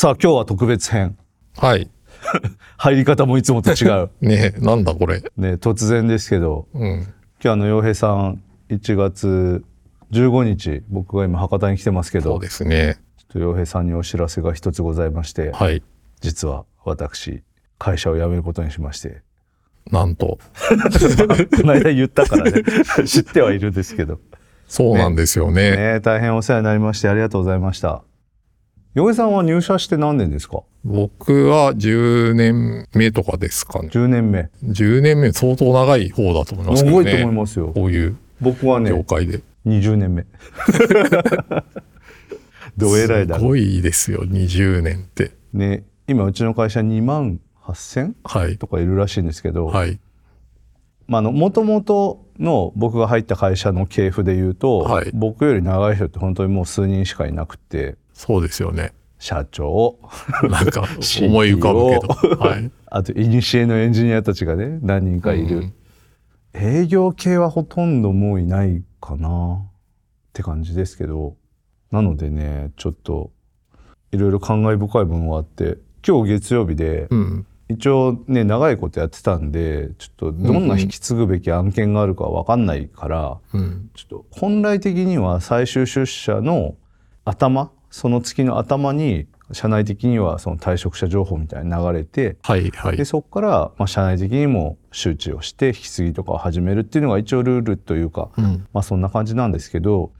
さあ今日は特別編はい。入り方もいつもと違う ねえ、なんだこれ。ね突然ですけどうん。今日あの洋平さん1月15日僕が今博多に来てますけどそうですね。ちょっと洋平さんにお知らせが一つございまして、はい。実は私会社を辞めることにしましてなんと。この間言ったからね知ってはいるんですけどそうなんですよね。ね大変お世話になりましてありがとうございました洋平さんは入社して何年ですか？僕は10年目とかですかね。10年目10年目相当長い方だと思いますけどね。すごいと思いますよこういう僕はね業界で。20年目 どえらいだろすごいですよ、20年って。ね今うちの会社2万8000はい。とかいるらしいんですけど、はい。まあ、あの元々の僕が入った会社の系譜で言うと、はい僕より長い人って本当にもう数人しかいなくてそうですよね。社長なんか 思い浮かぶけど。はい。あと古のエンジニアたちがね何人かいる、うん営業系はほとんどもういないかなって感じですけどなのでねちょっといろいろ感慨深い部分はあって今日月曜日で、うん。一応ね長いことやってたんでちょっとどんな引き継ぐべき案件があるか分かんないから、うん。ちょっと本来的には最終出社の頭その月の頭に社内的にはその退職者情報みたいに流れてはい。はいで。そこからまあ社内的にも周知をして引き継ぎとかを始めるっていうのが一応ルールというか、うん。まあそんな感じなんですけど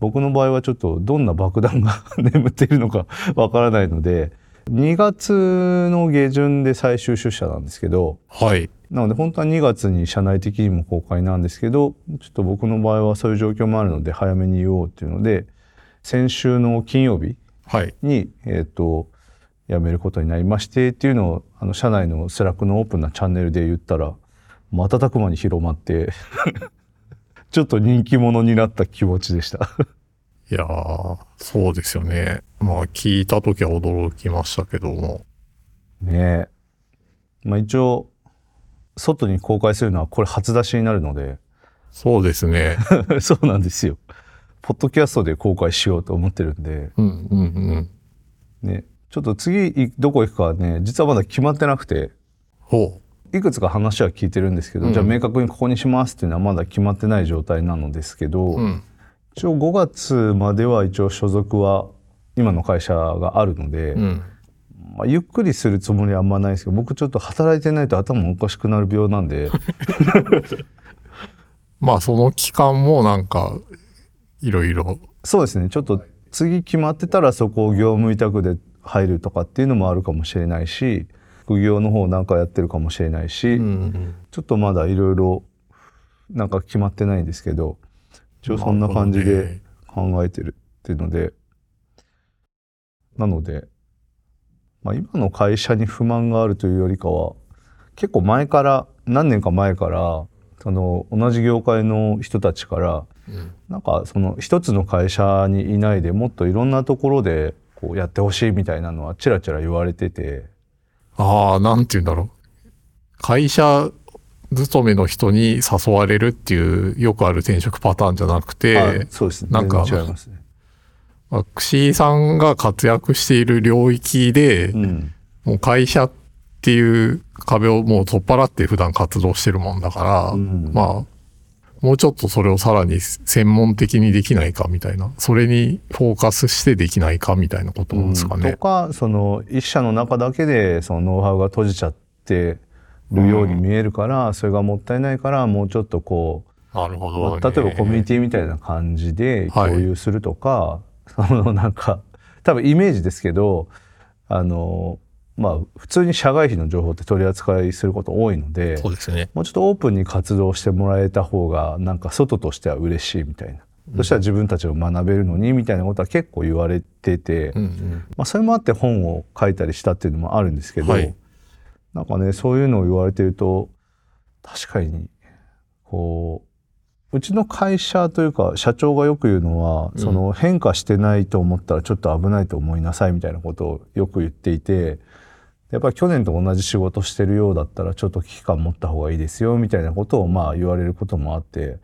僕の場合はちょっとどんな爆弾が 眠っているのか わからないので2月の下旬で最終出社なんですけどはい。なので本当は2月に社内的にも公開なんですけどちょっと僕の場合はそういう状況もあるので早めに言おうっていうので先週の金曜日はい。に、えっと辞めることになりましてっていうのをあの社内のスラックのオープンなチャンネルで言ったら瞬く間に広まって ちょっと人気者になった気持ちでした。いやー、そうですよね。まあ、聞いたときは驚きましたけども。ねえ。まあ一応外に公開するのはこれ初出しになるのでそうですね。そうなんですよ。ポッドキャストで公開しようと思ってるんで、うんうんうん。ね、ちょっと次いどこ行くかはね実はまだ決まってなくてほいくつか話は聞いてるんですけど、うんじゃあ明確にここにしますっていうのはまだ決まってない状態なのですけど、う。うん。一応5月までは一応所属は今の会社があるので、うん。まあ、ゆっくりするつもりはあんまないですけど僕ちょっと働いてないと頭おかしくなる病なんで まあ、その期間もなんか、いろいろ。そうですねちょっと次決まってたらそこを業務委託で入るとかっていうのもあるかもしれないし副業の方なんかやってるかもしれないし、ん。ちょっとまだいろいろなんか決まってないんですけど一応そんな感じで考えてるっていうのでなので、まあ、今の会社に不満があるというよりかは結構前から何年か前からその同じ業界の人たちからうん。なんかその一つの会社にいないでもっといろんなところでこうやってほしいみたいなのはちらちら言われてて。ああ、なんて言うんだろう。会社勤めの人に誘われるっていうよくある転職パターンじゃなくあて、そうですね。なんか違いますね。井さんが活躍している領域で、うん。もう会社っていう壁をもう取っ払って普段活動してるもんだから、うん。まあ、もうちょっとそれをさらに専門的にできないかみたいな、それにフォーカスしてできないかみたいなことですかね。とかその一社の中だけでそのノウハウが閉じちゃってるように見えるから、それがもったいないからもうちょっとこなるほう、例えばコミュニティみたいな感じではい。共有するとか、そのなんか多分イメージですけどあのまあ普通に社外費の情報って取り扱いすること多いのでそうですね。もうちょっとオープンに活動してもらえた方がなんか外としては嬉しいみたいな。そしたら自分たちを学べるのにみたいなことは結構言われてて、うんうん。まあ、それもあって本を書いたりしたっていうのもあるんですけど、はいなんかねそういうのを言われてると確かにこううちの会社というか社長がよく言うのは、うんその変化してないと思ったらちょっと危ないと思いなさいみたいなことをよく言っていてやっぱり去年と同じ仕事してるようだったらちょっと危機感持った方がいいですよみたいなことをまあ言われることもあって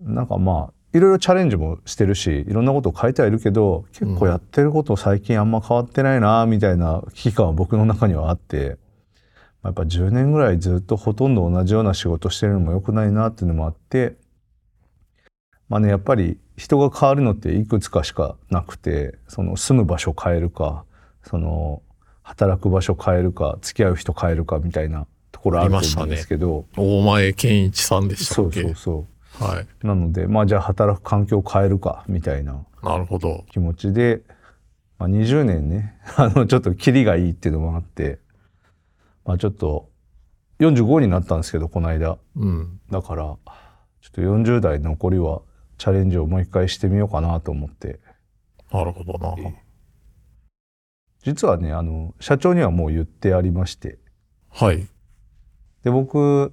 なんかまあいろいろチャレンジもしてるしいろんなことを変えてはいるけど結構やってること最近あんま変わってないなみたいな危機感は僕の中にはあってやっぱ10年ぐらいずっとほとんど同じような仕事してるのも良くないなっていうのもあってまあねやっぱり人が変わるのっていくつかしかなくてその住む場所変えるかその働く場所変えるか付き合う人変えるかみたいなところあると思うんですけど、大前健一さんでしたそうそうそはい。うなのでまあじゃあ働く環境を変えるかみたいななるほど。気持ちで、まあ、20年ね あのちょっとキリがいいっていうのもあって、まあ、ちょっと45になったんですけどこの間うん。だからちょっと40代残りはチャレンジをもう一回してみようかなと思ってなるほどな。実はねあの社長にはもう言ってありましてはい。で僕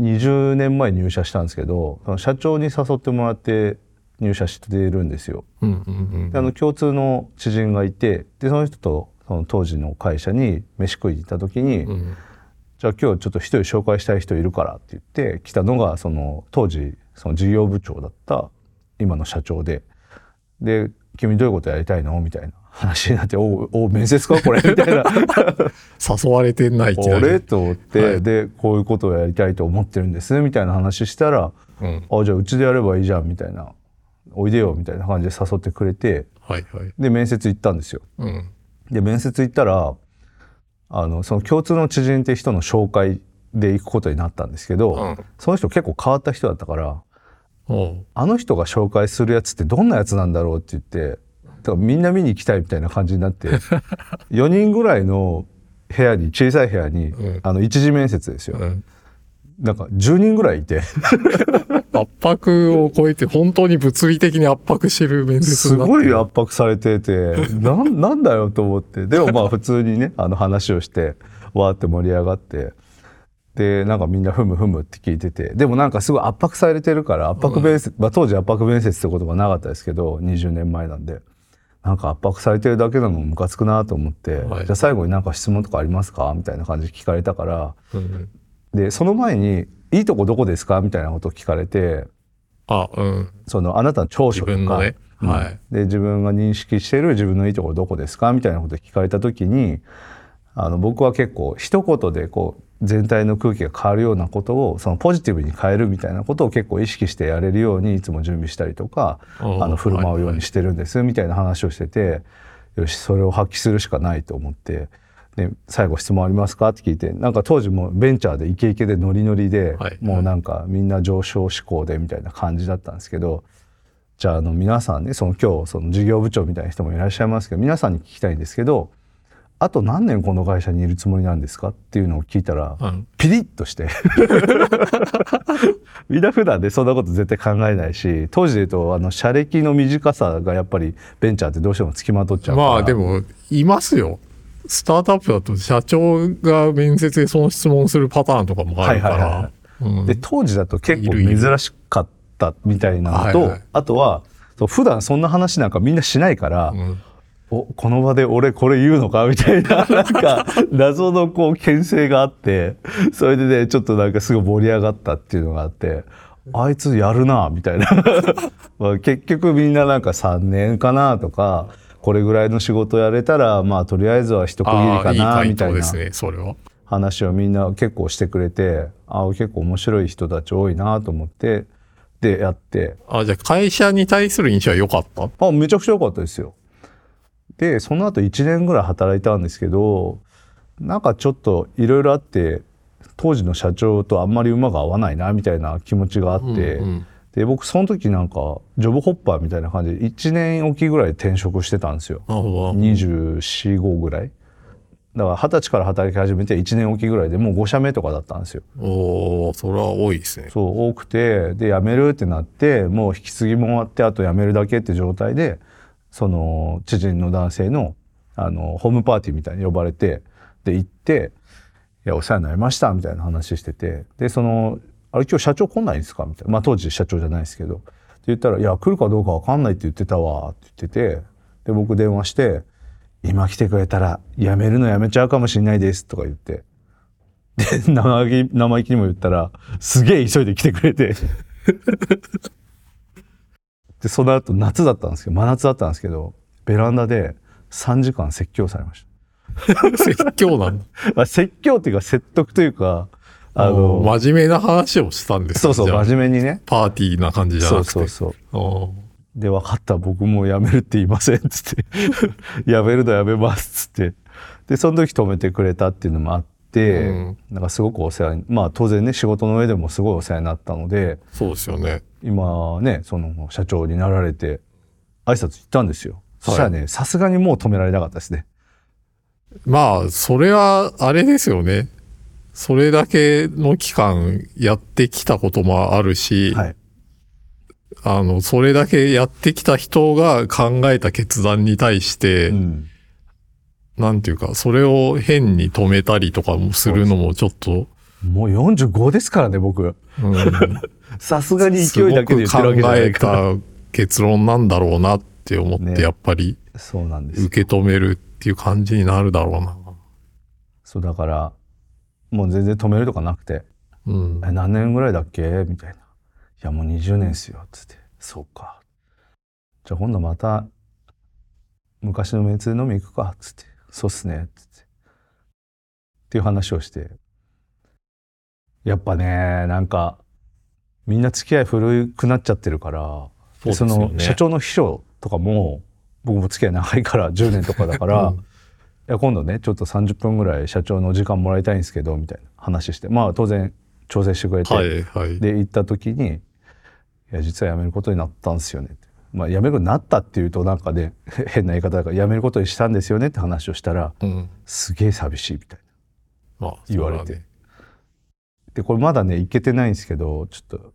20年前入社したんですけど社長に誘ってもらって入社しているんですよ。うんうんうん。であの共通の知人がいてでその人とその当時の会社に飯食いに行った時に、うん。じゃあ今日ちょっと一人紹介したい人いるからって言って来たのがその当時その事業部長だった今の社長でで「君どういうことやりたいの?」みたいな話になって「おうおう面接か？これ」みたいな 誘われてない「きなり俺?」と思って、はいでこういうことをやりたいと思ってるんですみたいな話したらうん。「あじゃあうちでやればいいじゃん」みたいな「おいでよ」みたいな感じで誘ってくれてはいはい。で面接行ったんですよ。うん。で面接行ったらあのその共通の知人って人の紹介で行くことになったんですけど、うんその人結構変わった人だったからあの人が紹介するやつってどんなやつなんだろうって言ってだからみんな見に行きたいみたいな感じになって 4人ぐらいの部屋に小さい部屋に、うん。あの一次面接ですよ、うん。なんか10人ぐらいいて。圧迫を超えて本当に物理的に圧迫してる面接すごい圧迫されててなん なんだよと思って。でもまあ普通にねあの話をしてわーって盛り上がって。でなんかみんなふむふむって聞いてて。でもなんかすごい圧迫されてるから圧迫面接、まあ、当時圧迫面接ってことがなかったですけど20年前なんでなんか圧迫されてるだけなのもムカつくなと思って、はいじゃあ最後になんか質問とかありますかみたいな感じで聞かれたからうん。でその前に「いいとこどこですか?」みたいなことを聞かれてあ、うん。そのあなたの長所とか自分のねうんはいで自分が認識している自分のいいところどこですかみたいなことを聞かれた時にあの僕は結構一言でこう全体の空気が変わるようなことをそのポジティブに変えるみたいなことを結構意識してやれるようにいつも準備したりとかあの振る舞うようにしてるんです。みたいな話をしててよしそれを発揮するしかないと思って。で最後質問ありますか？って聞いてなんか当時もうベンチャーでイケイケでノリノリで、はい。もうなんかみんな上昇志向でみたいな感じだったんですけどじゃああの皆さんねその今日その事業部長みたいな人もいらっしゃいますけど皆さんに聞きたいんですけどあと何年この会社にいるつもりなんですかっていうのを聞いたらうん。ピリッとして。みんな普段でそんなこと絶対考えないし当時で言うとあの社歴の短さがやっぱりベンチャーってどうしてもつきまとっちゃうから。まあでも、いますよ。スタートアップだと社長が面接でその質問するパターンとかもあるかはいはいはら。うん。で当時だと結構珍しかったみたいなのとはいはい。あとはそう普段そんな話なんかみんなしないから、うんおこの場で俺これ言うのか？みたいななんか謎のこう牽制があってそれでねちょっとなんかすごい盛り上がったっていうのがあってあいつやるなみたいな。まあ結局みんななんか3年かなとかこれぐらいの仕事やれたらまあとりあえずは一区切りかなみたいな。話をみんな結構してくれてあ結構面白い人たち多いなと思ってでやって。あ、じゃあ会社に対する印象は良かった？あめちゃくちゃ良かったですよ。でその後1年ぐらい働いたんですけどなんかちょっといろいろあって当時の社長とあんまり馬が合わないなみたいな気持ちがあって、うんうんで僕その時なんかジョブホッパーみたいな感じで1年おきぐらい転職してたんですよなるほど。245ぐらい。だから二十歳から働き始めて1年おきぐらいでもう5社目とかだったんですよ。おおそれは多いですね。そう多くてで辞めるってなってもう引き継ぎも終わってあと辞めるだけって状態でその知人の男性のあのホームパーティーみたいに呼ばれてで行って「いやお世話になりました」みたいな話しててでその「あれ今日社長来ないんですか?」みたいなまあ当時社長じゃないですけどって言ったら「いや来るかどうか分かんないって言ってたわ」って言っててで僕電話して「今来てくれたら辞めるのやめちゃうかもしれないです」とか言って。で生意気にも言ったらすげえ急いで来てくれてでその後夏だったんですけど真夏だったんですけどベランダで3時間説教されまし 説教なん まあ、説教っていうか説得というかあの真面目な話をしたんですそうそう真面目にね。パーティーな感じじゃそうなくて。そうそうおー。で分かった。僕もう辞めるって言いませんっつって。辞めるのやめますっつって。でその時止めてくれたっていうのもあって、うん。なんかすごくお世話にまあ当然ね仕事の上でもすごいお世話になったのでそうですよね。今ねその社長になられて挨拶行ったんですよ、そしたらねさすがにもう止められなかったですね。まあ、それは、あれですよね。それだけの期間やってきたこともあるし、はい。あの、それだけやってきた人が考えた決断に対して、うん。なんていうか、それを変に止めたりとかもするのもちょっと、もう45ですからね僕。うん、さすがに勢いだけで言ってるわけじゃないか考えた結論なんだろうなって思って、ねやっぱりそうなんです受け止めるっていう感じになるだろうな。そうだからもう全然止めるとかなくてうんえ、何年ぐらいだっけ？みたいな。いや、もう20年っすよ。つって。そうか。じゃあ今度また、昔のメンツで飲み行くか。つって。そうっすね。つって。っていう話をして。やっぱね、なんか、みんな付き合い古くなっちゃってるから、でそねの社長の秘書とかも、僕も付き合い長いから、10年とかだから、うんいや今度ねちょっと30分ぐらい社長の時間もらいたいんですけどみたいな話してまあ当然調整してくれて、はいはい。で行った時に「いや実は辞めることになったんですよね」ってまあ辞めることになったっていうとなんかね 変な言い方だから辞めることにしたんですよねって話をしたらうん。すげえ寂しいみたいな。まあ、言われてでこれまだねいけてないんですけどちょっと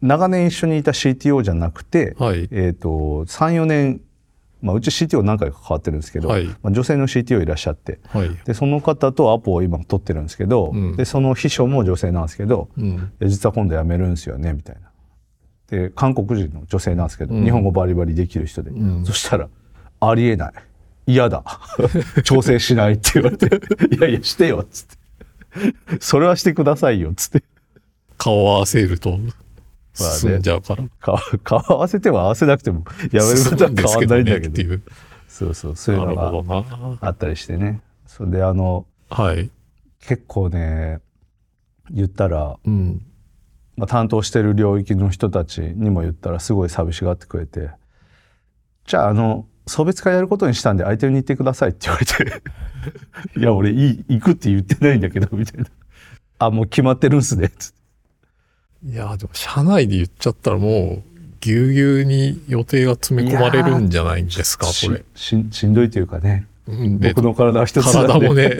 長年一緒にいた CTO じゃなくて、はい。えー、と34年、まあ、うち CTO 何回か変わってるんですけど、はい。まあ、女性の CTO いらっしゃってはい。でその方とアポを今取ってるんですけど、うん。でその秘書も女性なんですけどうん。で実は今度辞めるんですよねみたいな。で韓国人の女性なんですけど、うん。日本語バリバリできる人で、うん。そしたら「ありえない。嫌だ。調整しない」って言われて「いやいやしてよ」っつって「それはしてくださいよ」っつって顔を合わせるとね進んじゃうから。顔顔合わせても合わせなくても辞めることは変わんないんだけど。そうそうそういうのほが。あったりしてねそれであのはい。結構ね言ったらうん。まあ、担当してる領域の人たちにも言ったらすごい寂しがってくれて「じゃああの送別会やることにしたんで相手に行ってください」って言われて「いや俺いい行くって言ってないんだけど」みたいな「あもう決まってるんすね」つっていや、でも、社内で言っちゃったらもう、ぎゅうぎゅうに予定が詰め込まれるんじゃないんですか、これ。ししんどいというかねうん僕の体は一つなんで体もね。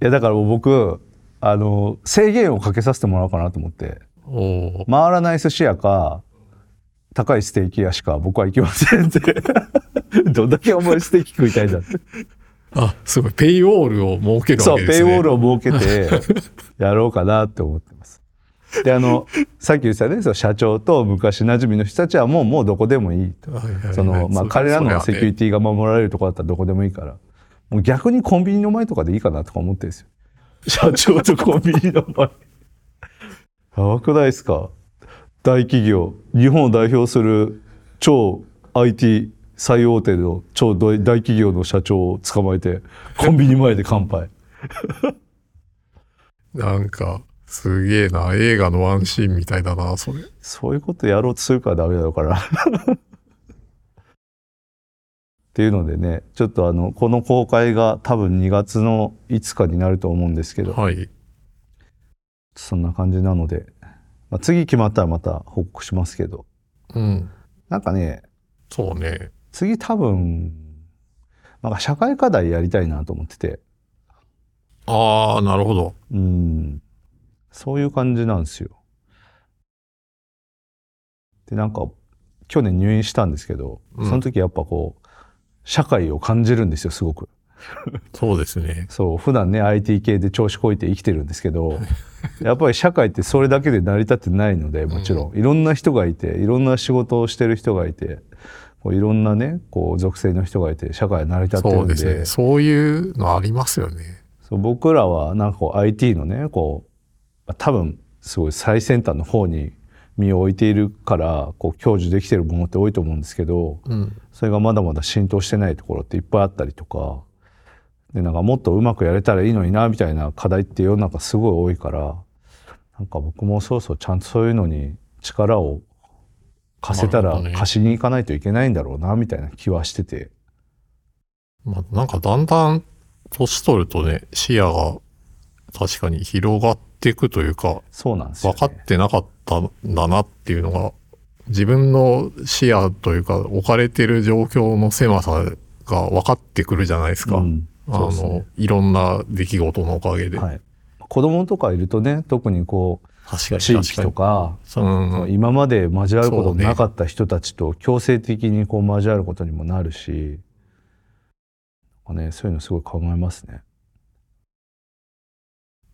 いやだから僕あの制限をかけさせてもらおうかなと思って回らない寿司屋か高いステーキ屋しか僕は行きませんって どんだけお前ステーキ食いたいんだってあ、すごい。ペイウォールを設けるそう、わけですね。ペイウォールを設けて やろうかなって思ってます。で、あの、さっき言ってたね、その社長と昔馴染みの人たちはもう、もうどこでもいいと。はいはいはいその、まあ、そ彼らのセキュリテティが守られるところだったらどこでもいいから、もう逆にコンビニの前とかでいいかなとか思ってるんですよ。社長とコンビニの前。やばくないですか？大企業、日本を代表する超 IT 最大手の超大企業の社長を捕まえて、コンビニ前で乾杯。なんか、すげえな。映画のワンシーンみたいだな、それ。そういうことやろうとするからダメなのかな。っていうのでね、ちょっとあの、この公開が多分2月の5日になると思うんですけど、はい。そんな感じなので、まあ、次決まったらまた報告しますけど、うん。なんかね、そうね。次多分、なんか社会課題やりたいなと思ってて、ああ、なるほど。うん、そういう感じなんですよ。で、なんか、去年入院したんですけど、うんその時やっぱこう、社会を感じるんですよ、すごく。そうですね。そう、普段ね、IT 系で調子こいて生きてるんですけど、やっぱり社会ってそれだけで成り立ってないので、もちろん。いろんな人がいて、いろんな仕事をしてる人がいて、こういろんなね、こう、属性の人がいて、社会は成り立ってるんで、そうですね。そういうのありますよね。そう僕らはなんかこう IT のねこう多分すごい最先端の方に身を置いているからこう享受できてるものって多いと思うんですけどうん。それがまだまだ浸透してないところっていっぱいあったりとかでなんかもっとうまくやれたらいいのになみたいな課題って世の中すごい多いからなんか僕もそろそろちゃんとそういうのに力を貸せたら貸しに行かないといけないんだろうなみたいな気はしててまあ、なんかだんだん年取るとね、視野が確かに広がっていくというか、そうなんですよ、ね。分かってなかったんだなっていうのが、自分の視野というか、置かれてる状況の狭さが分かってくるじゃないですか。うんあの、ねいろんな出来事のおかげで。はい、子供とかいるとね特にこう地域。とかうん、今まで交わることそうねなかった人たちと強制的にこう交わることにもなるし、ね、そういうのすごい考えますね。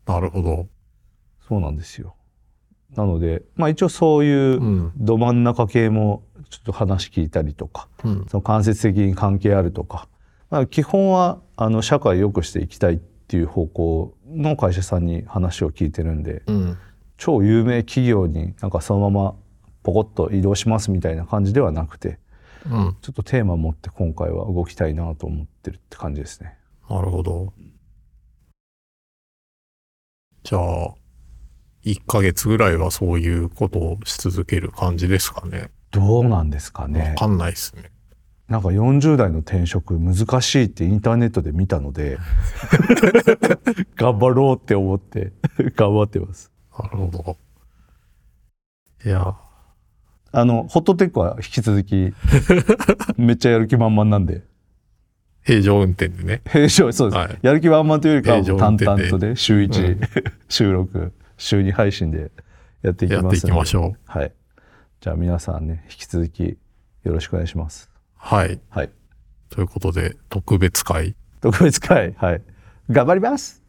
なるほど。そうなんですよ。なので、まあ一応そういううん。ど真ん中系もちょっと話聞いたりとか、うん。その間接的に関係あるとか、まあ、基本はあの社会を良くしていきたいっていう方向の会社さんに話を聞いてるんで、うん。超有名企業になんかそのままポコッと移動しますみたいな感じではなくて、うん。ちょっとテーマ持って今回は動きたいなと思ってるって感じですね。なるほど。じゃあ、1ヶ月ぐらいはそういうことをし続ける感じですかね。どうなんですかわね。かんないですね。なんか40代の転職難しいってインターネットで見たので 頑張ろうって思って頑張ってます。なるほど。いや、あのホットテックは引き続き めっちゃやる気満々なんで。平常運転でね。平常そうです、はい。やる気満々というよりかは淡々とね週1、うん。収録週2配信でやっていきますやっていきましょう。はい。じゃあ皆さんね引き続きよろしくお願いしますはい。はいということで、特別会。特別会はい頑張ります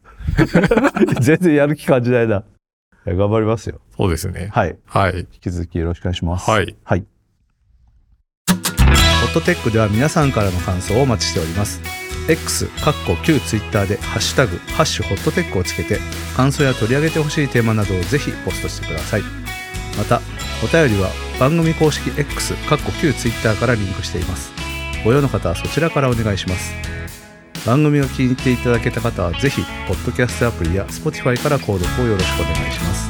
全然やる気感じないないや頑張りますよそうですね。はいはい。引き続きよろしくお願いしますはい。はい。ホットテックでは皆さんからの感想をお待ちしております。X、かっこ旧 Twitter でハッシュタグ、ハッシュホットテックをつけて、感想や取り上げてほしいテーマなどをぜひポストしてください。また、お便りは番組公式 X、かっこ旧 Twitter からリンクしています。ご用の方はそちらからお願いします。番組を気に入っていただけた方はぜひ、ポッドキャストアプリや Spotify から購読をよろしくお願いします。